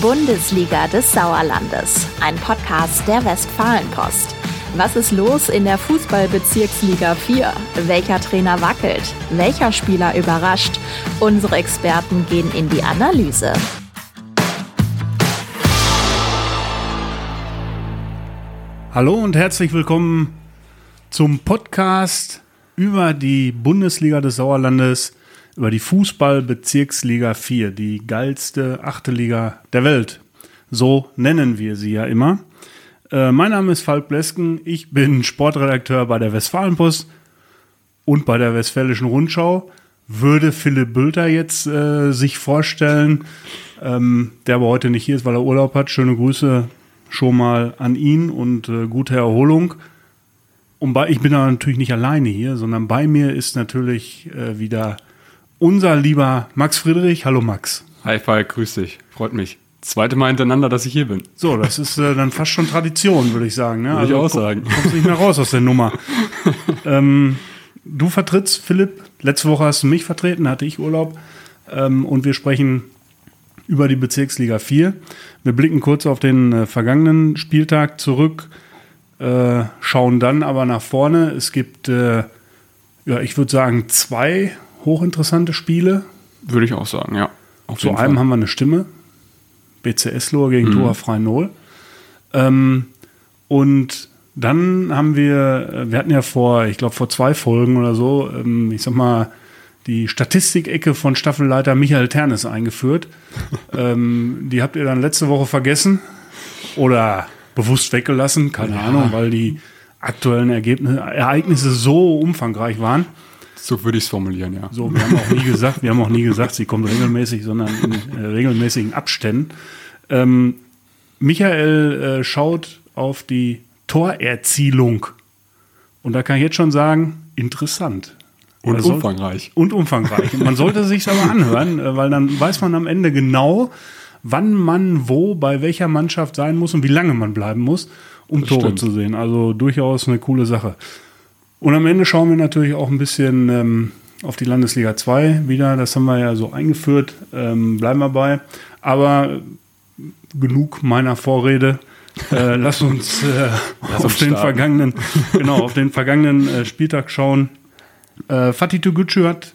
Bundesliga des Sauerlandes, ein Podcast der Westfalenpost. Was ist los in der Fußballbezirksliga 4? Welcher Trainer wackelt? Welcher Spieler überrascht? Unsere Experten gehen in die Analyse. Hallo und herzlich willkommen zum Podcast über die Bundesliga des Sauerlandes, über die Fußballbezirksliga 4, die geilste achte Liga der Welt. So nennen wir sie ja immer. Äh, mein Name ist Falk Blesken, ich bin Sportredakteur bei der Westfalenpost und bei der Westfälischen Rundschau. Würde Philipp Bülter jetzt äh, sich vorstellen, ähm, der aber heute nicht hier ist, weil er Urlaub hat. Schöne Grüße schon mal an ihn und äh, gute Erholung. Und bei, ich bin natürlich nicht alleine hier, sondern bei mir ist natürlich äh, wieder unser lieber Max Friedrich. Hallo Max. Hi Falk, grüß dich. Freut mich. Zweite Mal hintereinander, dass ich hier bin. So, das ist äh, dann fast schon Tradition, würde ich sagen. Ne? Würde ich auch sagen. Du kommst nicht mehr raus aus der Nummer. ähm, du vertrittst Philipp. Letzte Woche hast du mich vertreten, hatte ich Urlaub. Ähm, und wir sprechen über die Bezirksliga 4. Wir blicken kurz auf den äh, vergangenen Spieltag zurück, äh, schauen dann aber nach vorne. Es gibt, äh, ja, ich würde sagen, zwei hochinteressante Spiele. Würde ich auch sagen, ja. Zu einem Fall. haben wir eine Stimme. BCS Lohr gegen mhm. Tora Freinol. Ähm, und dann haben wir, wir hatten ja vor, ich glaube vor zwei Folgen oder so, ähm, ich sag mal, die Statistikecke von Staffelleiter Michael Ternes eingeführt. ähm, die habt ihr dann letzte Woche vergessen oder bewusst weggelassen, keine ja. Ahnung, weil die aktuellen Ergebnisse, Ereignisse so umfangreich waren. So würde ich es formulieren, ja. So, wir haben auch nie gesagt, wir haben auch nie gesagt, sie kommt regelmäßig, sondern in äh, regelmäßigen Abständen. Ähm, Michael äh, schaut auf die Torerzielung. Und da kann ich jetzt schon sagen, interessant. Und also, umfangreich. Und umfangreich. man sollte sich aber anhören, äh, weil dann weiß man am Ende genau, wann man wo bei welcher Mannschaft sein muss und wie lange man bleiben muss, um das Tore stimmt. zu sehen. Also durchaus eine coole Sache. Und am Ende schauen wir natürlich auch ein bisschen ähm, auf die Landesliga 2 wieder. Das haben wir ja so eingeführt. Ähm, bleiben wir bei. Aber genug meiner Vorrede. Äh, lass uns äh, lass auf den vergangenen, genau, auf den vergangenen äh, Spieltag schauen. Äh, Fatih Togucu hat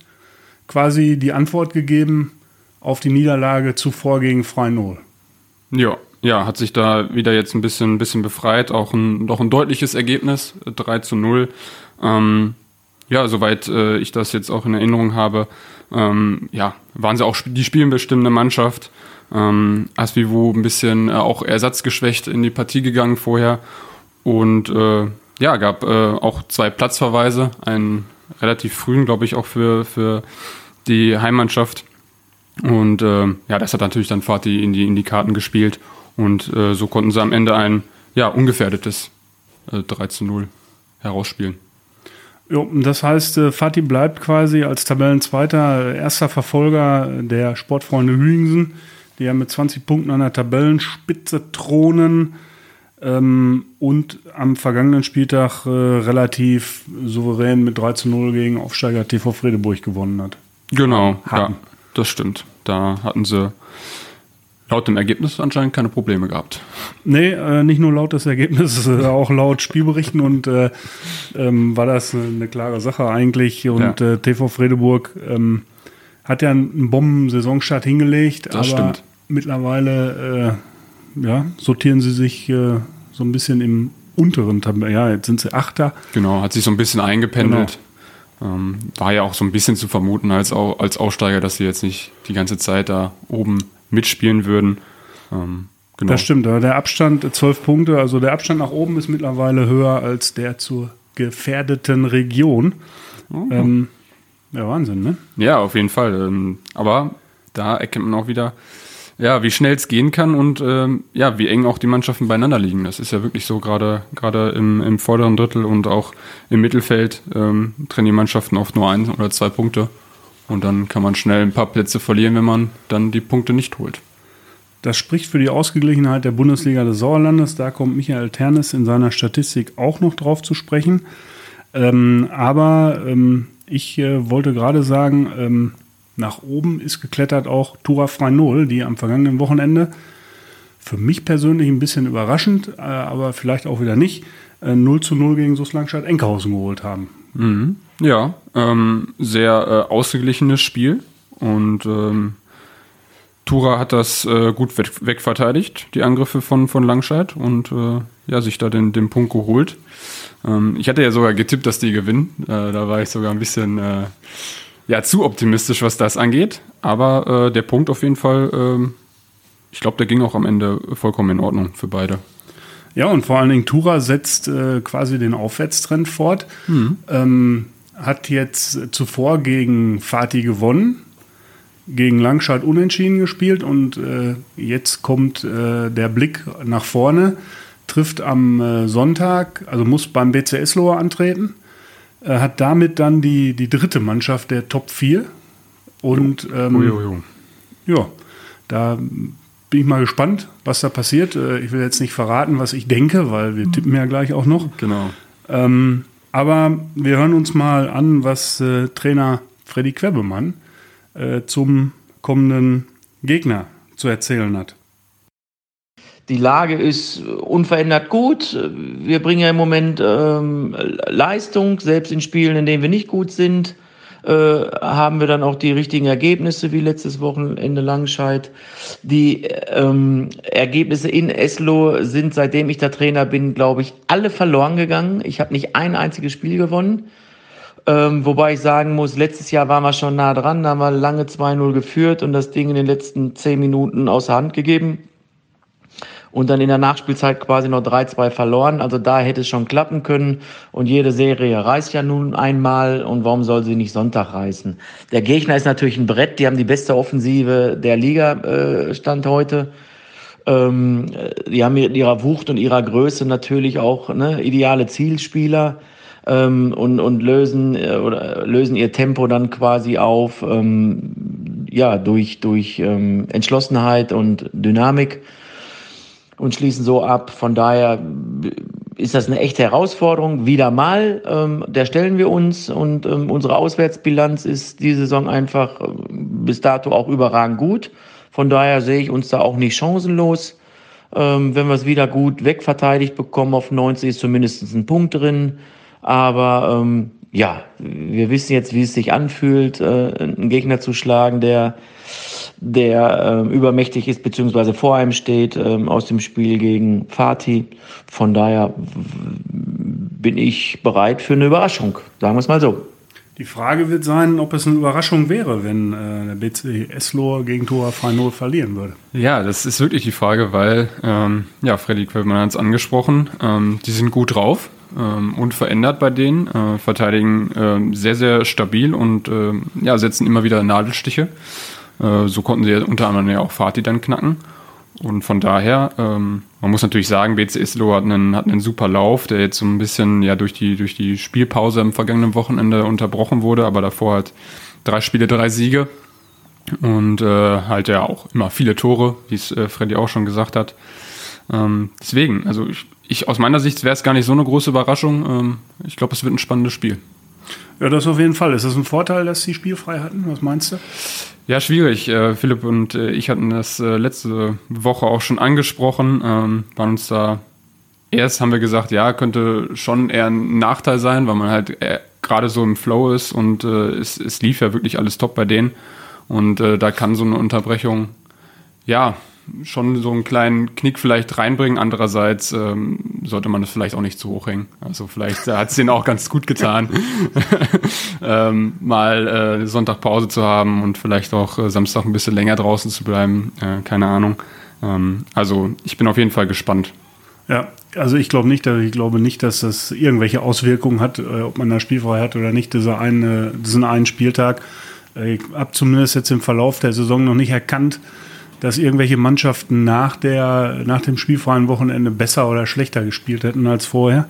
quasi die Antwort gegeben auf die Niederlage zuvor gegen Freinol. Ja, ja, hat sich da wieder jetzt ein bisschen, ein bisschen befreit. Auch ein, doch ein deutliches Ergebnis, 3 zu 0. Ähm, ja, soweit äh, ich das jetzt auch in Erinnerung habe, ähm, ja, waren sie auch die spielenbestimmende Mannschaft. Ähm, Asvivu ein bisschen äh, auch ersatzgeschwächt in die Partie gegangen vorher und äh, ja, gab äh, auch zwei Platzverweise, einen relativ frühen, glaube ich, auch für, für die Heimmannschaft. Und äh, ja, das hat natürlich dann Fatih in die, in die Karten gespielt und äh, so konnten sie am Ende ein ja, ungefährdetes äh, 3 zu 0 herausspielen. Jo, das heißt, äh, Fatih bleibt quasi als Tabellenzweiter äh, erster Verfolger der Sportfreunde Hüingsen, die ja mit 20 Punkten an der Tabellenspitze thronen ähm, und am vergangenen Spieltag äh, relativ souverän mit 3 zu 0 gegen Aufsteiger TV Fredeburg gewonnen hat. Genau, hatten. ja, das stimmt. Da hatten sie laut dem Ergebnis anscheinend keine Probleme gehabt. Nee, äh, nicht nur laut des Ergebnisses, äh, auch laut Spielberichten und äh, ähm, war das eine klare Sache eigentlich. Und ja. Äh, TV Fredeburg ähm, hat ja einen Bomben-Saisonstart hingelegt, das aber stimmt. mittlerweile äh, ja, sortieren sie sich äh, so ein bisschen im unteren Tabellen. Ja, jetzt sind sie Achter. Genau, hat sich so ein bisschen eingependelt. Genau. Ähm, war ja auch so ein bisschen zu vermuten als, als Aussteiger, dass sie jetzt nicht die ganze Zeit da oben mitspielen würden. Ähm, genau. Das stimmt, der Abstand, zwölf Punkte, also der Abstand nach oben ist mittlerweile höher als der zur gefährdeten Region. Oh. Ähm, ja, Wahnsinn, ne? Ja, auf jeden Fall. Ähm, aber da erkennt man auch wieder, ja, wie schnell es gehen kann und ähm, ja, wie eng auch die Mannschaften beieinander liegen. Das ist ja wirklich so, gerade gerade im, im vorderen Drittel und auch im Mittelfeld ähm, trennen die Mannschaften oft nur ein oder zwei Punkte. Und dann kann man schnell ein paar Plätze verlieren, wenn man dann die Punkte nicht holt. Das spricht für die Ausgeglichenheit der Bundesliga des Sauerlandes. Da kommt Michael Ternes in seiner Statistik auch noch drauf zu sprechen. Ähm, aber ähm, ich äh, wollte gerade sagen, ähm, nach oben ist geklettert auch Tura Freinol, die am vergangenen Wochenende für mich persönlich ein bisschen überraschend, äh, aber vielleicht auch wieder nicht, äh, 0 zu 0 gegen Suslangstadt Enkhausen geholt haben. Mhm. Ja, ähm, sehr äh, ausgeglichenes Spiel und ähm, Tura hat das äh, gut wegverteidigt, die Angriffe von, von Langscheid und äh, ja, sich da den, den Punkt geholt. Ähm, ich hatte ja sogar getippt, dass die gewinnen. Äh, da war ich sogar ein bisschen äh, ja, zu optimistisch, was das angeht. Aber äh, der Punkt auf jeden Fall, ähm, ich glaube, der ging auch am Ende vollkommen in Ordnung für beide. Ja, und vor allen Dingen Tura setzt äh, quasi den Aufwärtstrend fort. Mhm. Ähm, hat jetzt zuvor gegen Fatih gewonnen, gegen Langscheid unentschieden gespielt und äh, jetzt kommt äh, der Blick nach vorne, trifft am äh, Sonntag, also muss beim BCS Lohr antreten äh, hat damit dann die, die dritte Mannschaft der Top 4. Und ähm, jo, jo, jo. ja, da bin ich mal gespannt, was da passiert. Äh, ich will jetzt nicht verraten, was ich denke, weil wir tippen ja gleich auch noch. Genau. Ähm, aber wir hören uns mal an, was äh, Trainer Freddy Quebemann äh, zum kommenden Gegner zu erzählen hat. Die Lage ist unverändert gut. Wir bringen ja im Moment ähm, Leistung, selbst in Spielen, in denen wir nicht gut sind. Äh, haben wir dann auch die richtigen Ergebnisse wie letztes Wochenende Langscheid. Die ähm, Ergebnisse in Eslo sind, seitdem ich der Trainer bin, glaube ich, alle verloren gegangen. Ich habe nicht ein einziges Spiel gewonnen. Ähm, wobei ich sagen muss, letztes Jahr waren wir schon nah dran, da haben wir lange 2-0 geführt und das Ding in den letzten 10 Minuten außer Hand gegeben und dann in der Nachspielzeit quasi noch 3-2 verloren. Also da hätte es schon klappen können. Und jede Serie reißt ja nun einmal. Und warum soll sie nicht Sonntag reißen? Der Gegner ist natürlich ein Brett. Die haben die beste Offensive der Liga äh, Stand heute. Ähm, die haben mit ihrer Wucht und ihrer Größe natürlich auch ne, ideale Zielspieler. Ähm, und, und lösen äh, oder lösen ihr Tempo dann quasi auf ähm, ja durch durch ähm, Entschlossenheit und Dynamik und schließen so ab. Von daher ist das eine echte Herausforderung. Wieder mal, ähm, der stellen wir uns und ähm, unsere Auswärtsbilanz ist die Saison einfach äh, bis dato auch überragend gut. Von daher sehe ich uns da auch nicht chancenlos. Ähm, wenn wir es wieder gut wegverteidigt bekommen auf 90 ist zumindest ein Punkt drin. Aber ähm, ja, wir wissen jetzt, wie es sich anfühlt, äh, einen Gegner zu schlagen, der der äh, übermächtig ist beziehungsweise vor einem steht äh, aus dem Spiel gegen Fatih. Von daher bin ich bereit für eine Überraschung, sagen wir es mal so. Die Frage wird sein, ob es eine Überraschung wäre, wenn äh, der BC Eslohr gegen Tora 3-0 verlieren würde. Ja, das ist wirklich die Frage, weil, ähm, ja, Freddy Quellmann hat es angesprochen, ähm, die sind gut drauf, ähm, unverändert bei denen, äh, verteidigen äh, sehr, sehr stabil und äh, ja, setzen immer wieder Nadelstiche. Äh, so konnten sie ja unter anderem ja auch Fatih dann knacken. Und von daher, ähm, man muss natürlich sagen, BC Islo hat einen, hat einen super Lauf, der jetzt so ein bisschen ja durch die, durch die Spielpause am vergangenen Wochenende unterbrochen wurde, aber davor hat drei Spiele, drei Siege und äh, halt ja auch immer viele Tore, wie es äh, Freddy auch schon gesagt hat. Ähm, deswegen, also ich, ich aus meiner Sicht wäre es gar nicht so eine große Überraschung. Ähm, ich glaube, es wird ein spannendes Spiel. Ja, das auf jeden Fall. Ist das ein Vorteil, dass sie spielfrei hatten? Was meinst du? Ja, schwierig. Äh, Philipp und äh, ich hatten das äh, letzte Woche auch schon angesprochen, ähm, waren uns da erst haben wir gesagt, ja, könnte schon eher ein Nachteil sein, weil man halt gerade so im Flow ist und es, es lief ja wirklich alles top bei denen. Und da kann so eine Unterbrechung, ja, schon so einen kleinen Knick vielleicht reinbringen. Andererseits ähm, sollte man das vielleicht auch nicht zu hoch hängen. Also vielleicht hat es denen auch ganz gut getan, ähm, mal äh, Sonntag Pause zu haben und vielleicht auch äh, Samstag ein bisschen länger draußen zu bleiben. Äh, keine Ahnung. Ähm, also ich bin auf jeden Fall gespannt. Ja, Also ich glaube nicht, dass, ich glaube nicht, dass das irgendwelche Auswirkungen hat, äh, ob man da spielfrei hat oder nicht, dieser eine, diesen einen Spieltag. Äh, Ich habe zumindest jetzt im Verlauf der Saison noch nicht erkannt, dass irgendwelche Mannschaften nach, der, nach dem spielfreien Wochenende besser oder schlechter gespielt hätten als vorher.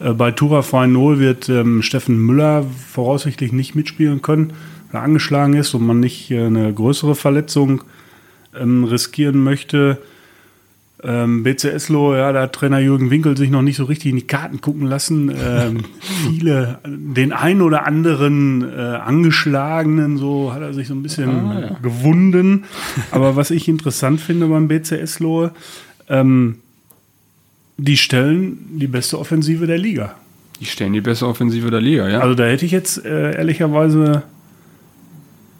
Äh, Bei Tura Null wird ähm, Steffen Müller voraussichtlich nicht mitspielen können, weil er angeschlagen ist und man nicht äh, eine größere Verletzung ähm, riskieren möchte. Ähm, BCSlo, ja, da hat Trainer Jürgen Winkel sich noch nicht so richtig in die Karten gucken lassen. Ähm, viele, den ein oder anderen äh, Angeschlagenen, so hat er sich so ein bisschen gewunden. Aber was ich interessant finde beim BCSlo, ähm, die stellen die beste Offensive der Liga. Die stellen die beste Offensive der Liga, ja. Also da hätte ich jetzt äh, ehrlicherweise,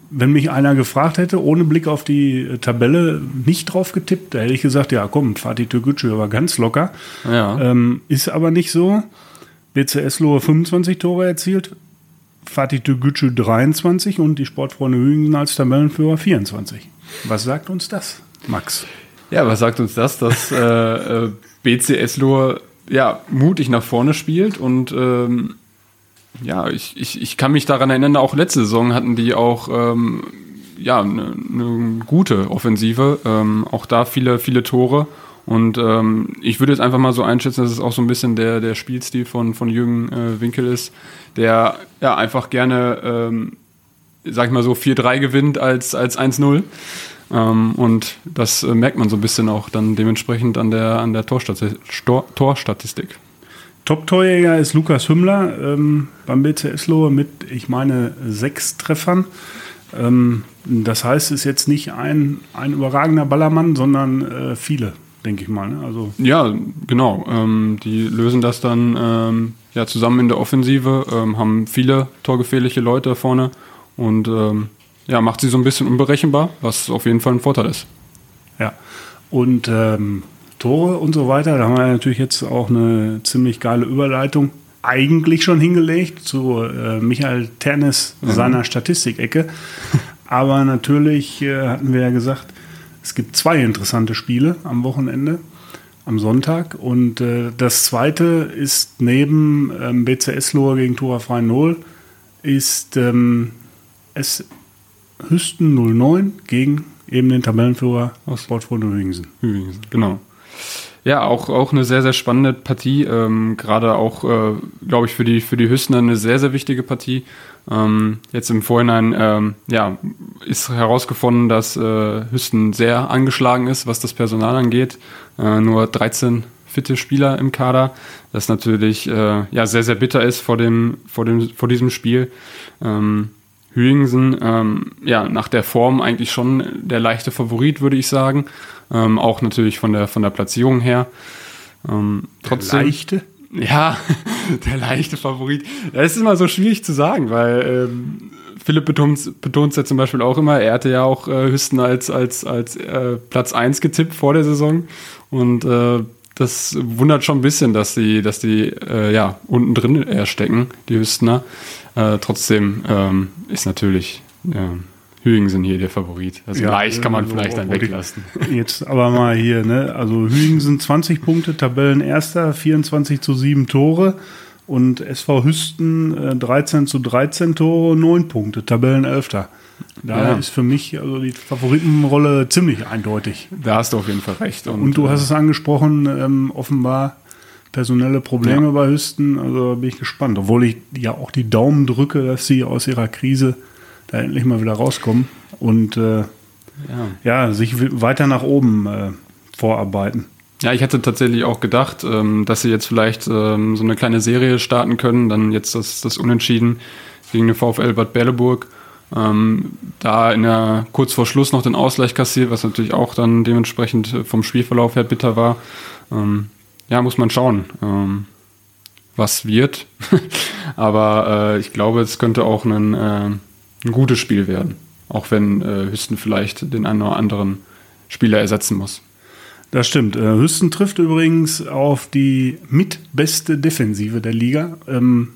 wenn mich einer gefragt hätte, ohne Blick auf die äh, Tabelle, nicht drauf getippt. Da hätte ich gesagt, ja komm, Fatih Türkgücü war ganz locker. ja. Ähm, ist aber nicht so. BCS Lohe 25 Tore erzielt, Fatih Türkgücü 23 und die Sportfreunde Hüingen als Tabellenführer 24. Was sagt uns das, Max? Ja, was sagt uns das, dass äh, äh, BC Eslohe ja, mutig nach vorne spielt und ähm, ja, ich, ich, ich kann mich daran erinnern, auch letzte Saison hatten die auch ähm, ja, eine ne gute Offensive, ähm, auch da viele, viele Tore und ähm, ich würde jetzt einfach mal so einschätzen, dass es auch so ein bisschen der, der Spielstil von, von Jürgen äh, Winkel ist, der ja einfach gerne, ähm, sag ich mal so, 4-3 gewinnt als, als 1-0. Ähm, und das äh, merkt man so ein bisschen auch dann dementsprechend an der, an der Torstati Stor Torstatistik. Top-Torjäger ist Lukas Hümmler ähm, beim BCS Lohe mit, ich meine, sechs Treffern. Ähm, das heißt, es ist jetzt nicht ein, ein überragender Ballermann, sondern äh, viele, denke ich mal. Ne? Also Ja, genau. Ähm, die lösen das dann ähm, ja, zusammen in der Offensive, ähm, haben viele torgefährliche Leute da vorne und ähm, ja, macht sie so ein bisschen unberechenbar, was auf jeden Fall ein Vorteil ist. Ja, und Tore und so weiter, da haben wir natürlich jetzt auch eine ziemlich geile Überleitung eigentlich schon hingelegt zu äh, Michael Ternes seiner Statistikecke. Aber natürlich äh, hatten wir ja gesagt, es gibt zwei interessante Spiele am Wochenende, am Sonntag. Und äh, das zweite ist neben ähm, BCS Lohr gegen Tura Freien Null, ist ähm, es Hüsten 09 gegen eben den Tabellenführer aus Sportfreunde Hüingsen. Hüingsen, Genau. Ja, auch, auch eine sehr, sehr spannende Partie. Ähm, Gerade auch, äh, glaube ich, für die, für die Hüstener eine sehr, sehr wichtige Partie. Ähm, jetzt im Vorhinein ähm, ja, ist herausgefunden, dass äh, Hüsten sehr angeschlagen ist, was das Personal angeht. Äh, nur 13 fitte Spieler im Kader. Das natürlich äh, ja, sehr, sehr bitter ist vor, dem, vor, dem, vor diesem Spiel. Hüingsen, ähm, ja, nach der Form eigentlich schon der leichte Favorit, würde ich sagen. Ähm, auch natürlich von der, von der Platzierung her. Ähm, trotzdem, Leichte? Ja, der leichte Favorit. Das ist immer so schwierig zu sagen, weil ähm, Philipp betont betont ja zum Beispiel auch immer, er hatte ja auch äh, Hüsten als, als, als äh, Platz 1 getippt vor der Saison. Und äh, das wundert schon ein bisschen, dass die, dass die äh, ja, unten drin eher stecken, die Hüstener. Äh, trotzdem ähm, ist natürlich ja, Hüingsen hier der Favorit. Also Ja, leicht kann man äh, vielleicht dann weglassen. Jetzt aber mal hier, ne? Also Hüingsen 20 Punkte, Tabellenerster, 24 zu 7 Tore. Und SV Hüsten äh, 13 zu 13 Tore, 9 Punkte, Tabellenelfter. Da Ja. ist für mich also die Favoritenrolle ziemlich eindeutig. Da hast du auf jeden Fall recht. Und du hast es angesprochen, ähm, offenbar personelle Probleme Ja. bei Hüsten. Also bin ich gespannt. Obwohl ich ja auch die Daumen drücke, dass sie aus ihrer Krise da endlich mal wieder rauskommen und äh, ja. ja, sich weiter nach oben äh, vorarbeiten. Ja, ich hatte tatsächlich auch gedacht, ähm, dass sie jetzt vielleicht ähm, so eine kleine Serie starten können, dann jetzt das, das Unentschieden gegen den VfL Bad Berleburg. Ähm, da in der, kurz vor Schluss noch den Ausgleich kassiert, was natürlich auch dann dementsprechend äh, vom Spielverlauf her bitter war. Ähm, ja, muss man schauen, ähm, was wird. Aber äh, ich glaube, es könnte auch ein, äh, ein gutes Spiel werden. Auch wenn äh, Hüsten vielleicht den einen oder anderen Spieler ersetzen muss. Das stimmt. Äh, Hüsten trifft übrigens auf die mitbeste Defensive der Liga. Ähm,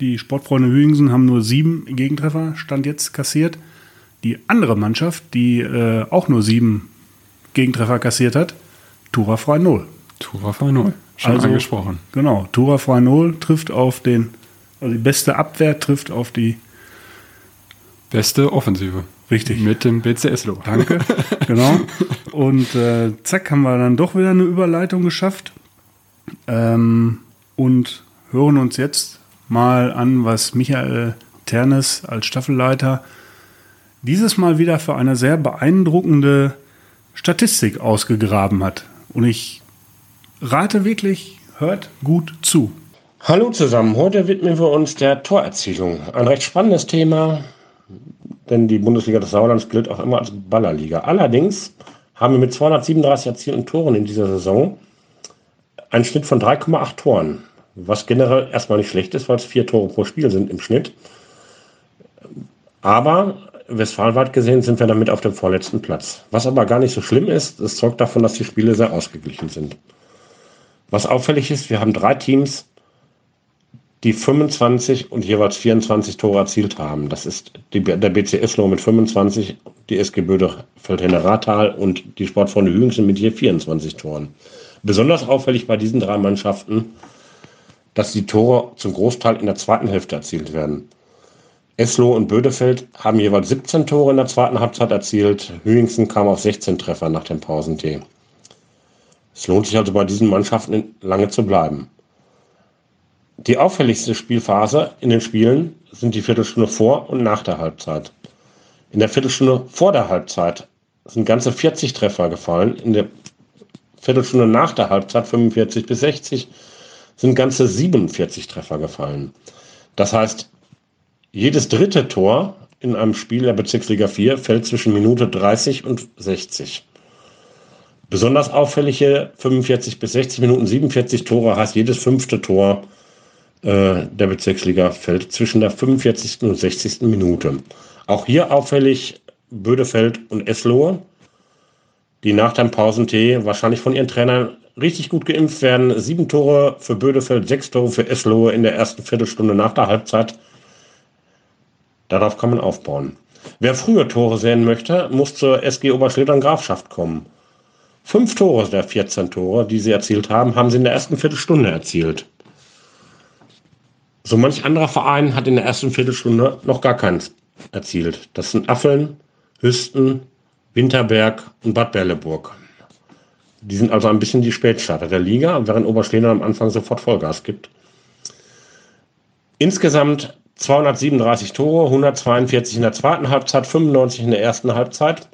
die Sportfreunde Hüingsen haben nur sieben Gegentreffer, stand jetzt kassiert. Die andere Mannschaft, die äh, auch nur sieben Gegentreffer kassiert hat, Tura frei null. Tura 0. schon Also- angesprochen. Genau, Tora Franol trifft auf den, also die beste Abwehr trifft auf die, Beste Offensive. richtig, Mit dem BCS-Lo. danke, genau. Und äh, zack, haben wir dann doch wieder eine Überleitung geschafft ähm, und hören uns jetzt mal an, was Michael Ternes als Staffelleiter dieses Mal wieder für eine sehr beeindruckende Statistik ausgegraben hat. Und ich rate wirklich, hört gut zu. Hallo zusammen, heute widmen wir uns der Torerzielung. Ein recht spannendes Thema, denn die Bundesliga des Sauerlands gilt auch immer als Ballerliga. Allerdings haben wir mit 237 erzielten Toren in dieser Saison einen Schnitt von 3,8 Toren, was generell erstmal nicht schlecht ist, weil es vier Tore pro Spiel sind im Schnitt. Aber westfalenweit gesehen sind wir damit auf dem vorletzten Platz. Was aber gar nicht so schlimm ist, es zeugt davon, dass die Spiele sehr ausgeglichen sind. Was auffällig ist, wir haben drei Teams, die 25 und jeweils 24 Tore erzielt haben. Das ist die, der BC Eslo mit 25, die SG Bödefeld Rathal und die Sportfreunde Hügensen mit je 24 Toren. Besonders auffällig bei diesen drei Mannschaften, dass die Tore zum Großteil in der zweiten Hälfte erzielt werden. Eslo und Bödefeld haben jeweils 17 Tore in der zweiten Halbzeit erzielt. Hüingsen kam auf 16 Treffer nach dem Pausentee. Es lohnt sich also bei diesen Mannschaften lange zu bleiben. Die auffälligste Spielphase in den Spielen sind die Viertelstunde vor und nach der Halbzeit. In der Viertelstunde vor der Halbzeit sind ganze 40 Treffer gefallen. In der Viertelstunde nach der Halbzeit, 45 bis 60, sind ganze 47 Treffer gefallen. Das heißt, jedes dritte Tor in einem Spiel der Bezirksliga 4 fällt zwischen Minute 30 und 60. Besonders auffällige 45 bis 60 Minuten 47 Tore heißt jedes fünfte Tor äh, der Bezirksliga fällt zwischen der 45. und 60. Minute. Auch hier auffällig Bödefeld und Eslohe, die nach dem Pausentee wahrscheinlich von ihren Trainern richtig gut geimpft werden. Sieben Tore für Bödefeld, sechs Tore für Eslohe in der ersten Viertelstunde nach der Halbzeit. Darauf kann man aufbauen. Wer frühe Tore sehen möchte, muss zur SG Oberschledern Grafschaft kommen. Fünf Tore der 14 Tore, die sie erzielt haben, haben sie in der ersten Viertelstunde erzielt. So manch anderer Verein hat in der ersten Viertelstunde noch gar keins erzielt. Das sind Affeln, Hüsten, Winterberg und Bad Berleburg. Die sind also ein bisschen die Spätstarter der Liga, während Oberschledern am Anfang sofort Vollgas gibt. Insgesamt 237 Tore, 142 in der zweiten Halbzeit, 95 in der ersten Halbzeit.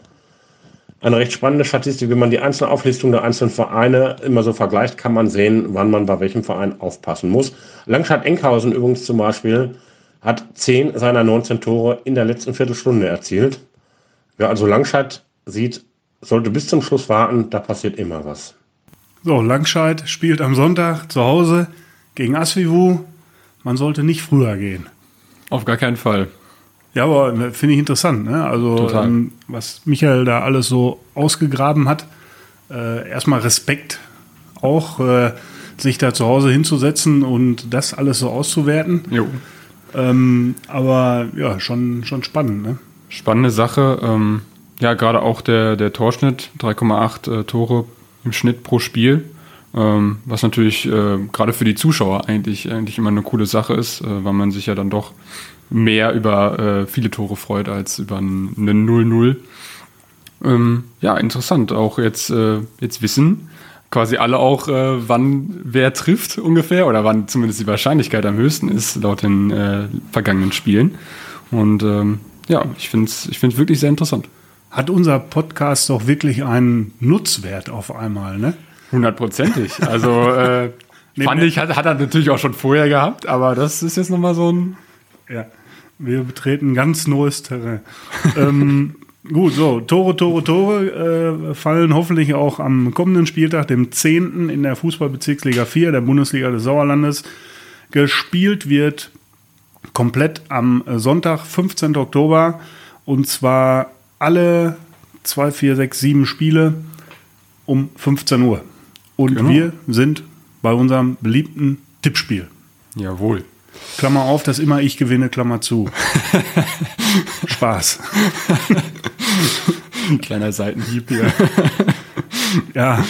Eine recht spannende Statistik, wenn man die einzelne Auflistung der einzelnen Vereine immer so vergleicht, kann man sehen, wann man bei welchem Verein aufpassen muss. Langscheid Enkhausen übrigens zum Beispiel hat 10 seiner 19 Tore in der letzten Viertelstunde erzielt. Wer also Langscheid sieht, sollte bis zum Schluss warten, da passiert immer was. So, Langscheid spielt am Sonntag zu Hause gegen Asvivu. Man sollte nicht früher gehen. Auf gar keinen Fall. Ja, aber äh, finde ich interessant. Ne? Also, Total. ähm, was Michael da alles so ausgegraben hat. Äh, erstmal Respekt auch, äh, sich da zu Hause hinzusetzen und das alles so auszuwerten. Jo. Ähm, aber ja, schon, schon spannend. Ne? Spannende Sache. Ähm, ja, gerade auch der, der Torschnitt, 3,8 äh, Tore im Schnitt pro Spiel. Ähm, was natürlich äh, gerade für die Zuschauer eigentlich, eigentlich immer eine coole Sache ist, äh, weil man sich ja dann doch mehr über äh, viele Tore freut als über ein- einen 0-0. Ähm, ja, interessant. Auch jetzt, äh, jetzt wissen quasi alle auch, äh, wann wer trifft ungefähr oder wann zumindest die Wahrscheinlichkeit am höchsten ist laut den vergangenen Spielen. Und ähm, ja, ich finde es ich find's wirklich sehr interessant. Hat unser Podcast doch wirklich einen Nutzwert auf einmal, ne? Hundertprozentig. Also äh, Nee, fand ich, hat, hat er natürlich auch schon vorher gehabt, aber das ist jetzt nochmal so ein. Ja, wir betreten ganz neues Terrain. ähm, gut, so, Tore, Tore, Tore äh, fallen hoffentlich auch am kommenden Spieltag, dem 10. in der Fußballbezirksliga 4 der Bundesliga des Sauerlandes. Gespielt wird komplett am Sonntag, 15. Oktober. Und zwar alle 2, 4, 6, 7 Spiele um 15 Uhr. Und Genau. wir sind bei unserem beliebten Tippspiel. Jawohl. Klammer auf, dass immer ich gewinne, Klammer zu. Spaß. Ein kleiner Seitenhieb hier. Ja.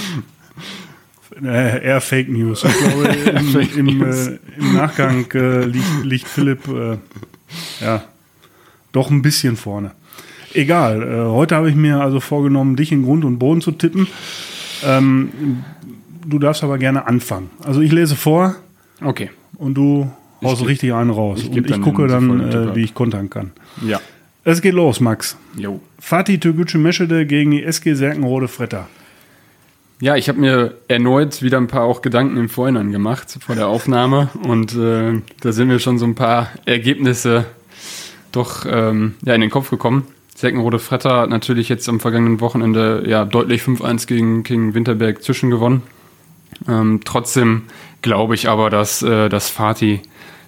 Äh, eher Fake News. Ich glaube, im, im, äh, im Nachgang äh, liegt, liegt Philipp äh, ja, doch ein bisschen vorne. Egal, äh, heute habe ich mir also vorgenommen, dich in Grund und Boden zu tippen. Ähm, du darfst aber gerne anfangen. Also ich lese vor Okay. und du haust richtig einen raus. ich und ich dann gucke dann, äh, wie ich kontern kann. Ja. Es geht los, Max. Jo. Fatih Türkgücü Meschede gegen die SG Serkenrode Fretter. Ja, ich habe mir erneut wieder ein paar auch Gedanken im Vorhinein gemacht vor der Aufnahme und äh, da sind mir schon so ein paar Ergebnisse doch ähm, ja, in den Kopf gekommen. Seckenrode Fretter hat natürlich jetzt am vergangenen Wochenende ja deutlich 5-1 gegen King Winterberg zwischen gewonnen. Ähm, trotzdem glaube ich aber, dass, äh, dass Fatih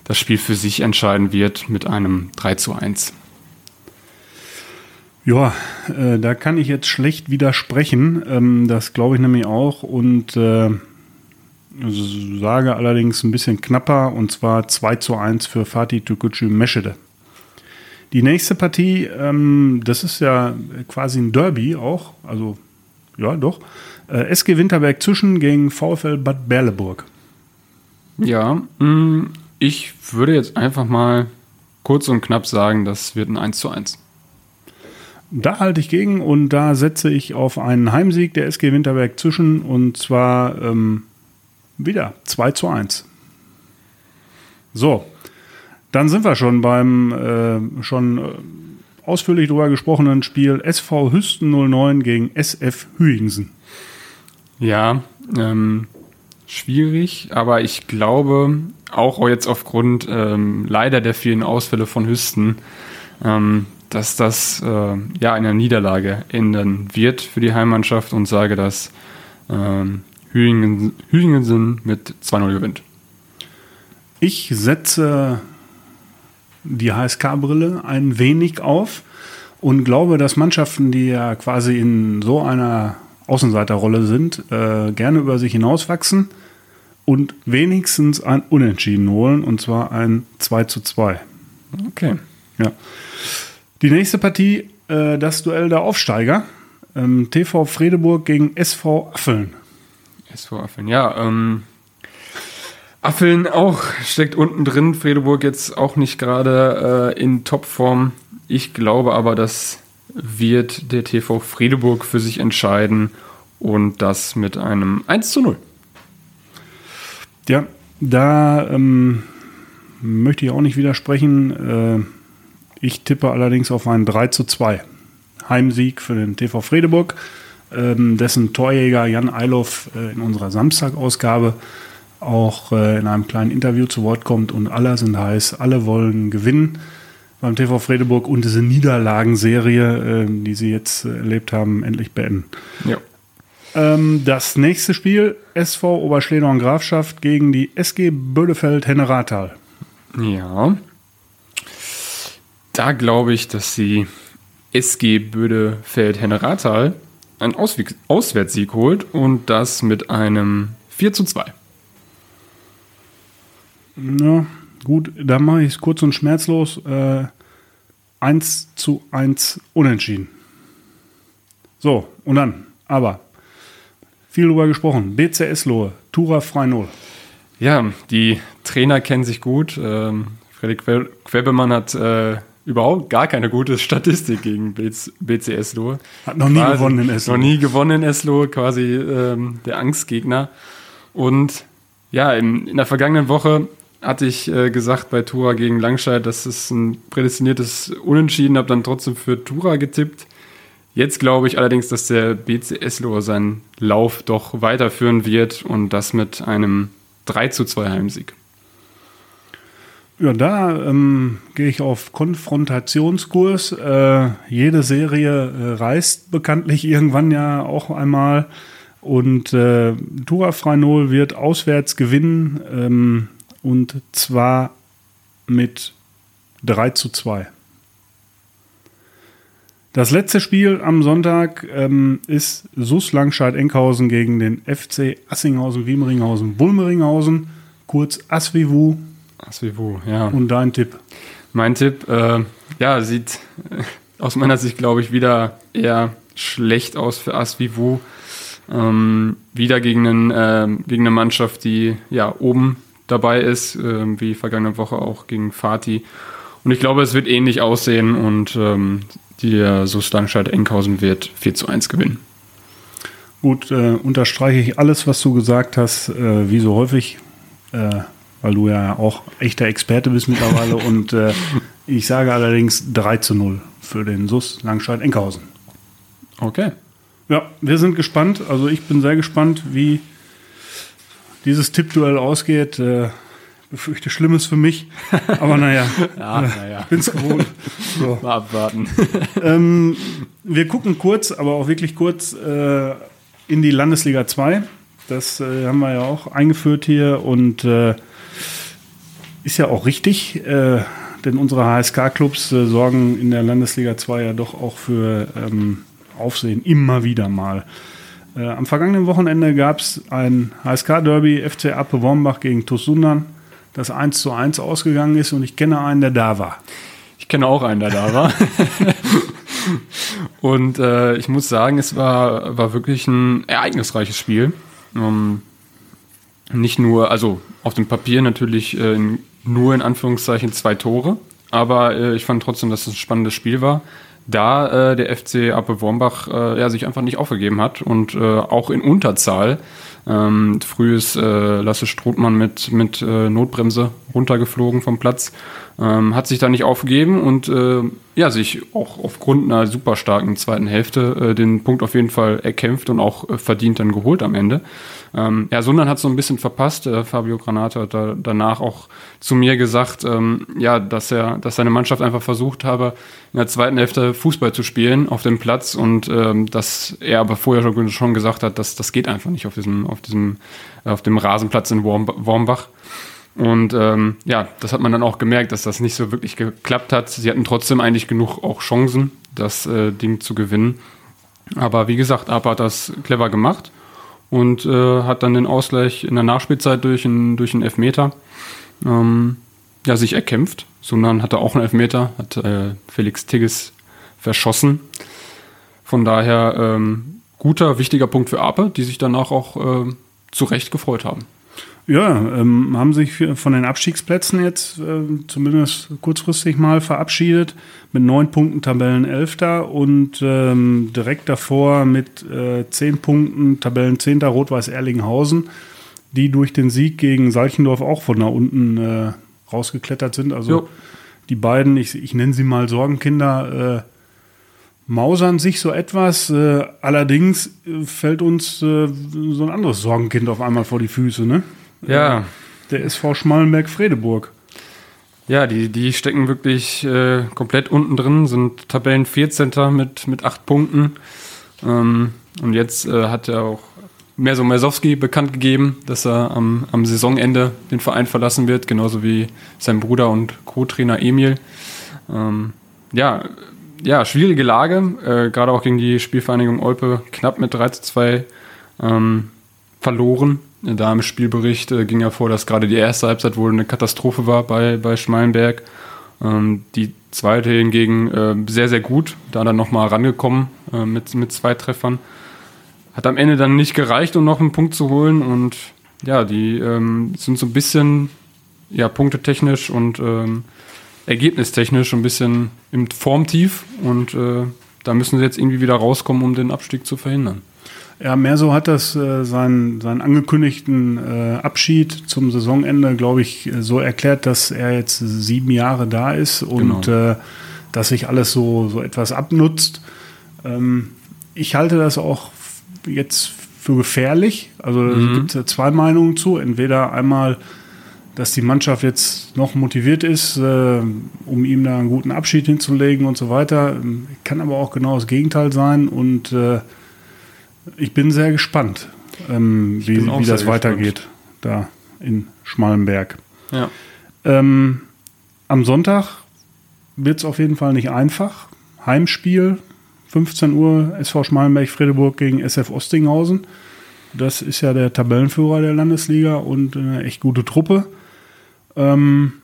das Spiel für sich entscheiden wird mit einem 3 zu 1. Ja, äh, da kann ich jetzt schlecht widersprechen. Ähm, das glaube ich nämlich auch. Und äh, sage allerdings ein bisschen knapper, und zwar 2 zu 1 für Fatih Türkgücü Meschede. Die nächste Partie, ähm, das ist ja quasi ein Derby auch, also ja doch. Äh, SG Winterberg zwischen gegen VfL Bad Berleburg. Ja, mh, ich würde jetzt einfach mal kurz und knapp sagen, das wird ein 1 zu 1. Da halte ich gegen und da setze ich auf einen Heimsieg der SG Winterberg zwischen und zwar ähm, wieder 2 zu 1. So, dann sind wir schon beim äh, schon äh, ausführlich darüber gesprochenen Spiel SV Hüsten 09 gegen SF Hüingsen. Ja, ähm, schwierig, aber ich glaube, auch jetzt aufgrund ähm, leider der vielen Ausfälle von Hüsten, ähm, dass das äh, ja eine Niederlage ändern wird für die Heimmannschaft und sage, dass ähm, Hüingen, Hüingensen mit 2-0 gewinnt. Ich setze die HSK-Brille ein wenig auf und glaube, dass Mannschaften, die ja quasi in so einer Außenseiterrolle sind, äh, gerne über sich hinauswachsen und wenigstens ein Unentschieden holen, und zwar ein 2 zu 2. Okay. Ja. Die nächste Partie, äh, das Duell der Aufsteiger. Ähm, TV Fredeburg gegen SV Affeln. SV Affeln, ja. Ähm, Affeln auch steckt unten drin. Fredeburg jetzt auch nicht gerade äh, in Topform. Ich glaube aber, das wird der TV Fredeburg für sich entscheiden und das mit einem 1 zu 0. Ja, da ähm, möchte ich auch nicht widersprechen. Äh, ich tippe allerdings auf einen 3 zu 2. Heimsieg für den TV Fredeburg, ähm, dessen Torjäger Jan Eiloff äh, in unserer Samstagausgabe auch äh, in einem kleinen Interview zu Wort kommt und alle sind heiß, alle wollen gewinnen beim TV Fredeburg und diese Niederlagenserie, äh, die sie jetzt äh, erlebt haben, endlich beenden. Ja. Ähm, das nächste Spiel, SV Oberschledorn Grafschaft gegen die SG Bödefeld Henneratal. Ja. Da glaube ich, dass die SG Bödefeld-Henne-Rathal einen Ausweg Auswärtssieg holt und das mit einem 4 zu 2. Ja, gut, dann mache ich es kurz und schmerzlos. Äh, 1 zu 1 unentschieden. So, und dann, aber, viel drüber gesprochen. BCS Lohe, Tura Freinol. Ja, die Trainer kennen sich gut. Ähm, Fredrik Que- Quebemann hat äh, überhaupt gar keine gute Statistik gegen BC BCS Lohe. Hat noch nie Quasi gewonnen in Eslohe. Noch nie gewonnen in Eslohe, quasi ähm, der Angstgegner. Und ja, in, in der vergangenen Woche hatte ich äh, gesagt bei Tura gegen Langscheid, dass es ein prädestiniertes Unentschieden, habe dann trotzdem für Tura getippt. Jetzt glaube ich allerdings, dass der BCS Lohe seinen Lauf doch weiterführen wird und das mit einem 3 zu 2 Heimsieg. Ja, da ähm, gehe ich auf Konfrontationskurs. Äh, jede Serie äh, reißt bekanntlich irgendwann ja auch einmal. Und äh, Tura Freinol wird auswärts gewinnen. Ähm, und zwar mit 3 zu 2. Das letzte Spiel am Sonntag ähm, ist SUS Langscheid-Enkhausen gegen den FC Assinghausen-Wiemeringhausen-Bulmeringhausen, kurz Asvivu. Asvivu, ja. Und dein Tipp? Mein Tipp, äh, ja, sieht äh, aus meiner Sicht, glaube ich, wieder eher schlecht aus für Asvivu. Ähm, wieder gegen, einen, äh, gegen eine Mannschaft, die ja oben dabei ist, äh, wie vergangene Woche auch gegen Fatih. Und ich glaube, es wird ähnlich aussehen und ähm, die äh, SUS Langscheid Enkhausen wird 4 zu 1 gewinnen. Gut, äh, unterstreiche ich alles, was du gesagt hast, äh, wie so häufig, äh, weil du ja auch echter Experte bist mittlerweile. und äh, ich sage allerdings 3 zu 0 für den SUS Langscheid-Enkhausen. Okay. Ja, wir sind gespannt. Also ich bin sehr gespannt, wie dieses Tippduell ausgeht. Äh, befürchte Schlimmes für mich. Aber naja, Ja, naja. ich bin's gewohnt. So. Mal abwarten. Ähm, wir gucken kurz, aber auch wirklich kurz äh, in die Landesliga 2. Das äh, haben wir ja auch eingeführt hier und äh, ist ja auch richtig, äh, denn unsere HSK-Clubs äh, sorgen in der Landesliga 2 ja doch auch für ähm, Aufsehen immer wieder mal. Äh, am vergangenen Wochenende gab es ein HSK-Derby FC Appe Wormbach gegen TuS Sundern, das 1 zu 1 ausgegangen ist und ich kenne einen, der da war. Ich kenne auch einen, der da war. Und äh, ich muss sagen, es war, war wirklich ein ereignisreiches Spiel. Ähm, nicht nur, also auf dem Papier natürlich äh, nur in Anführungszeichen zwei Tore, aber äh, ich fand trotzdem, dass es ein spannendes Spiel war, da äh, der FC Appe Wormbach äh, ja, sich einfach nicht aufgegeben hat und äh, auch in Unterzahl ähm, früh ist äh, Lasse Strothmann mit, mit äh, Notbremse runtergeflogen vom Platz, ähm, hat sich da nicht aufgegeben und äh, ja, sich auch aufgrund einer super starken zweiten Hälfte äh, den Punkt auf jeden Fall erkämpft und auch äh, verdient dann geholt am Ende. Ähm, ja, Sundern hat so ein bisschen verpasst. Äh, Fabio Granata hat da, danach auch zu mir gesagt, ähm, ja, dass er, dass seine Mannschaft einfach versucht habe, in der zweiten Hälfte Fußball zu spielen auf dem Platz und ähm, dass er aber vorher schon, schon gesagt hat, dass das geht einfach nicht auf diesem, auf diesem, auf dem Rasenplatz in Worm, Wormbach. Und ähm, ja, das hat man dann auch gemerkt, dass das nicht so wirklich geklappt hat. Sie hatten trotzdem eigentlich genug auch Chancen, das äh, Ding zu gewinnen. Aber wie gesagt, Apa hat das clever gemacht und äh, hat dann den Ausgleich in der Nachspielzeit durch einen durch einen Elfmeter ähm, ja, sich erkämpft. Sondern hatte auch einen Elfmeter, hat äh, Felix Tigges verschossen. Von daher ähm, guter, wichtiger Punkt für Ape, die sich danach auch äh, zu Recht gefreut haben. Ja, ähm, haben sich von den Abstiegsplätzen jetzt äh, zumindest kurzfristig mal verabschiedet. Mit neun Punkten Tabellenelfter und ähm, direkt davor mit äh, zehn Punkten Tabellenzehnter Rot-Weiß Erlinghausen, die durch den Sieg gegen Salchendorf auch von da unten äh, rausgeklettert sind. Also Jo. die beiden, ich, ich nenne sie mal Sorgenkinder, äh, mausern sich so etwas. Äh, allerdings fällt uns äh, so ein anderes Sorgenkind auf einmal vor die Füße, ne? Ja, Der SV Schmallenberg-Fredeburg. Ja, die, die stecken wirklich äh, komplett unten drin, sind Tabellen 14. mit, mit acht Punkten. Ähm, und jetzt äh, hat er auch Merso Mersowski bekannt gegeben, dass er am, am Saisonende den Verein verlassen wird, genauso wie sein Bruder und Co-Trainer Emil. Ähm, ja, ja, schwierige Lage, äh, gerade auch gegen die Spielvereinigung Olpe knapp mit 3 zu 2 ähm, verloren. Da im Spielbericht äh, ging ja vor, dass gerade die erste Halbzeit wohl eine Katastrophe war bei, bei Schmalenberg. Ähm, die zweite hingegen äh, sehr, sehr gut, da dann nochmal rangekommen äh, mit, mit zwei Treffern. Hat am Ende dann nicht gereicht, um noch einen Punkt zu holen. Und ja, die ähm, sind so ein bisschen ja, punktetechnisch und ähm, ergebnistechnisch ein bisschen im Formtief. Und äh, da müssen sie jetzt irgendwie wieder rauskommen, um den Abstieg zu verhindern. Ja, Merso hat das äh, seinen, seinen angekündigten äh, Abschied zum Saisonende, glaube ich, äh, so erklärt, dass er jetzt sieben Jahre da ist und Genau. äh, dass sich alles so, so etwas abnutzt. Ähm, ich halte das auch jetzt für gefährlich. Also es gibt zwei Meinungen zu. Entweder einmal, dass die Mannschaft jetzt noch motiviert ist, äh, um ihm da einen guten Abschied hinzulegen und so weiter. Ähm, Kann aber auch genau das Gegenteil sein und äh, ich bin sehr gespannt, ähm, wie, wie das sehr weitergeht da in Schmallenberg. Ja. Ähm, am Sonntag wird es auf jeden Fall nicht einfach. Heimspiel, 15 Uhr, SV Schmalenberg-Fredeburg gegen SF Ostinghausen. Das ist ja der Tabellenführer der Landesliga und eine echt gute Truppe. Ähm,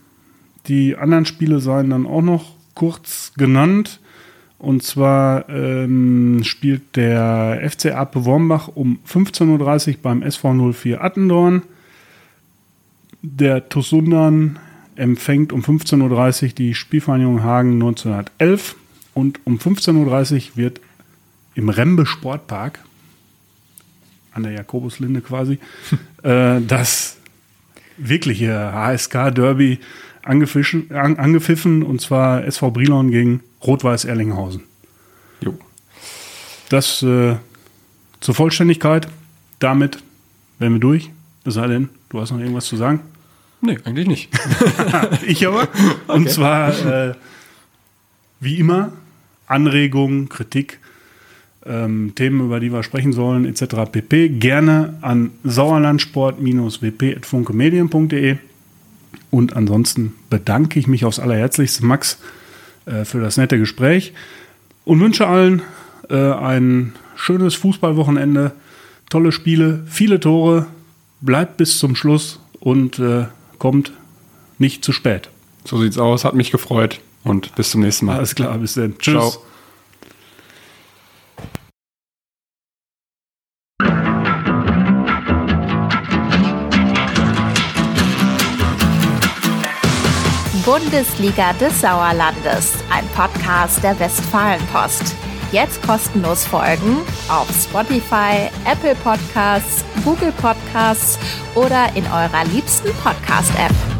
die anderen Spiele seien dann auch noch kurz genannt. Und zwar ähm, spielt der FC Ape Wormbach um 15.30 Uhr beim SV 04 Attendorn. Der TuS Sundern empfängt um 15.30 Uhr die Spielvereinigung Hagen 1911 und um 15.30 Uhr wird im Rembe Sportpark an der Jakobuslinde quasi äh, das wirkliche HSK-Derby angepfiffen, an, angepfiffen und zwar SV Brilon gegen Rot-Weiß Erlinghausen. Jo. Das äh, zur Vollständigkeit. Damit wären wir durch. Es sei denn, du hast noch irgendwas zu sagen. Nee, eigentlich nicht. ich aber. Und Okay. zwar, äh, wie immer, Anregungen, Kritik, ähm, Themen, über die wir sprechen sollen, etc. pp. Gerne an sauerlandsport-wp.funkemedien.de. Und ansonsten bedanke ich mich aufs Allerherzlichste, Max, für das nette Gespräch und wünsche allen äh, ein schönes Fußballwochenende, tolle Spiele, viele Tore. Bleibt bis zum Schluss und äh, kommt nicht zu spät. So sieht's aus, hat mich gefreut und bis zum nächsten Mal. Alles klar, bis dann. Tschüss. Ciao. Bundesliga des Sauerlandes, ein Podcast der Westfalenpost. Jetzt kostenlos folgen auf Spotify, Apple Podcasts, Google Podcasts oder in eurer liebsten Podcast-App.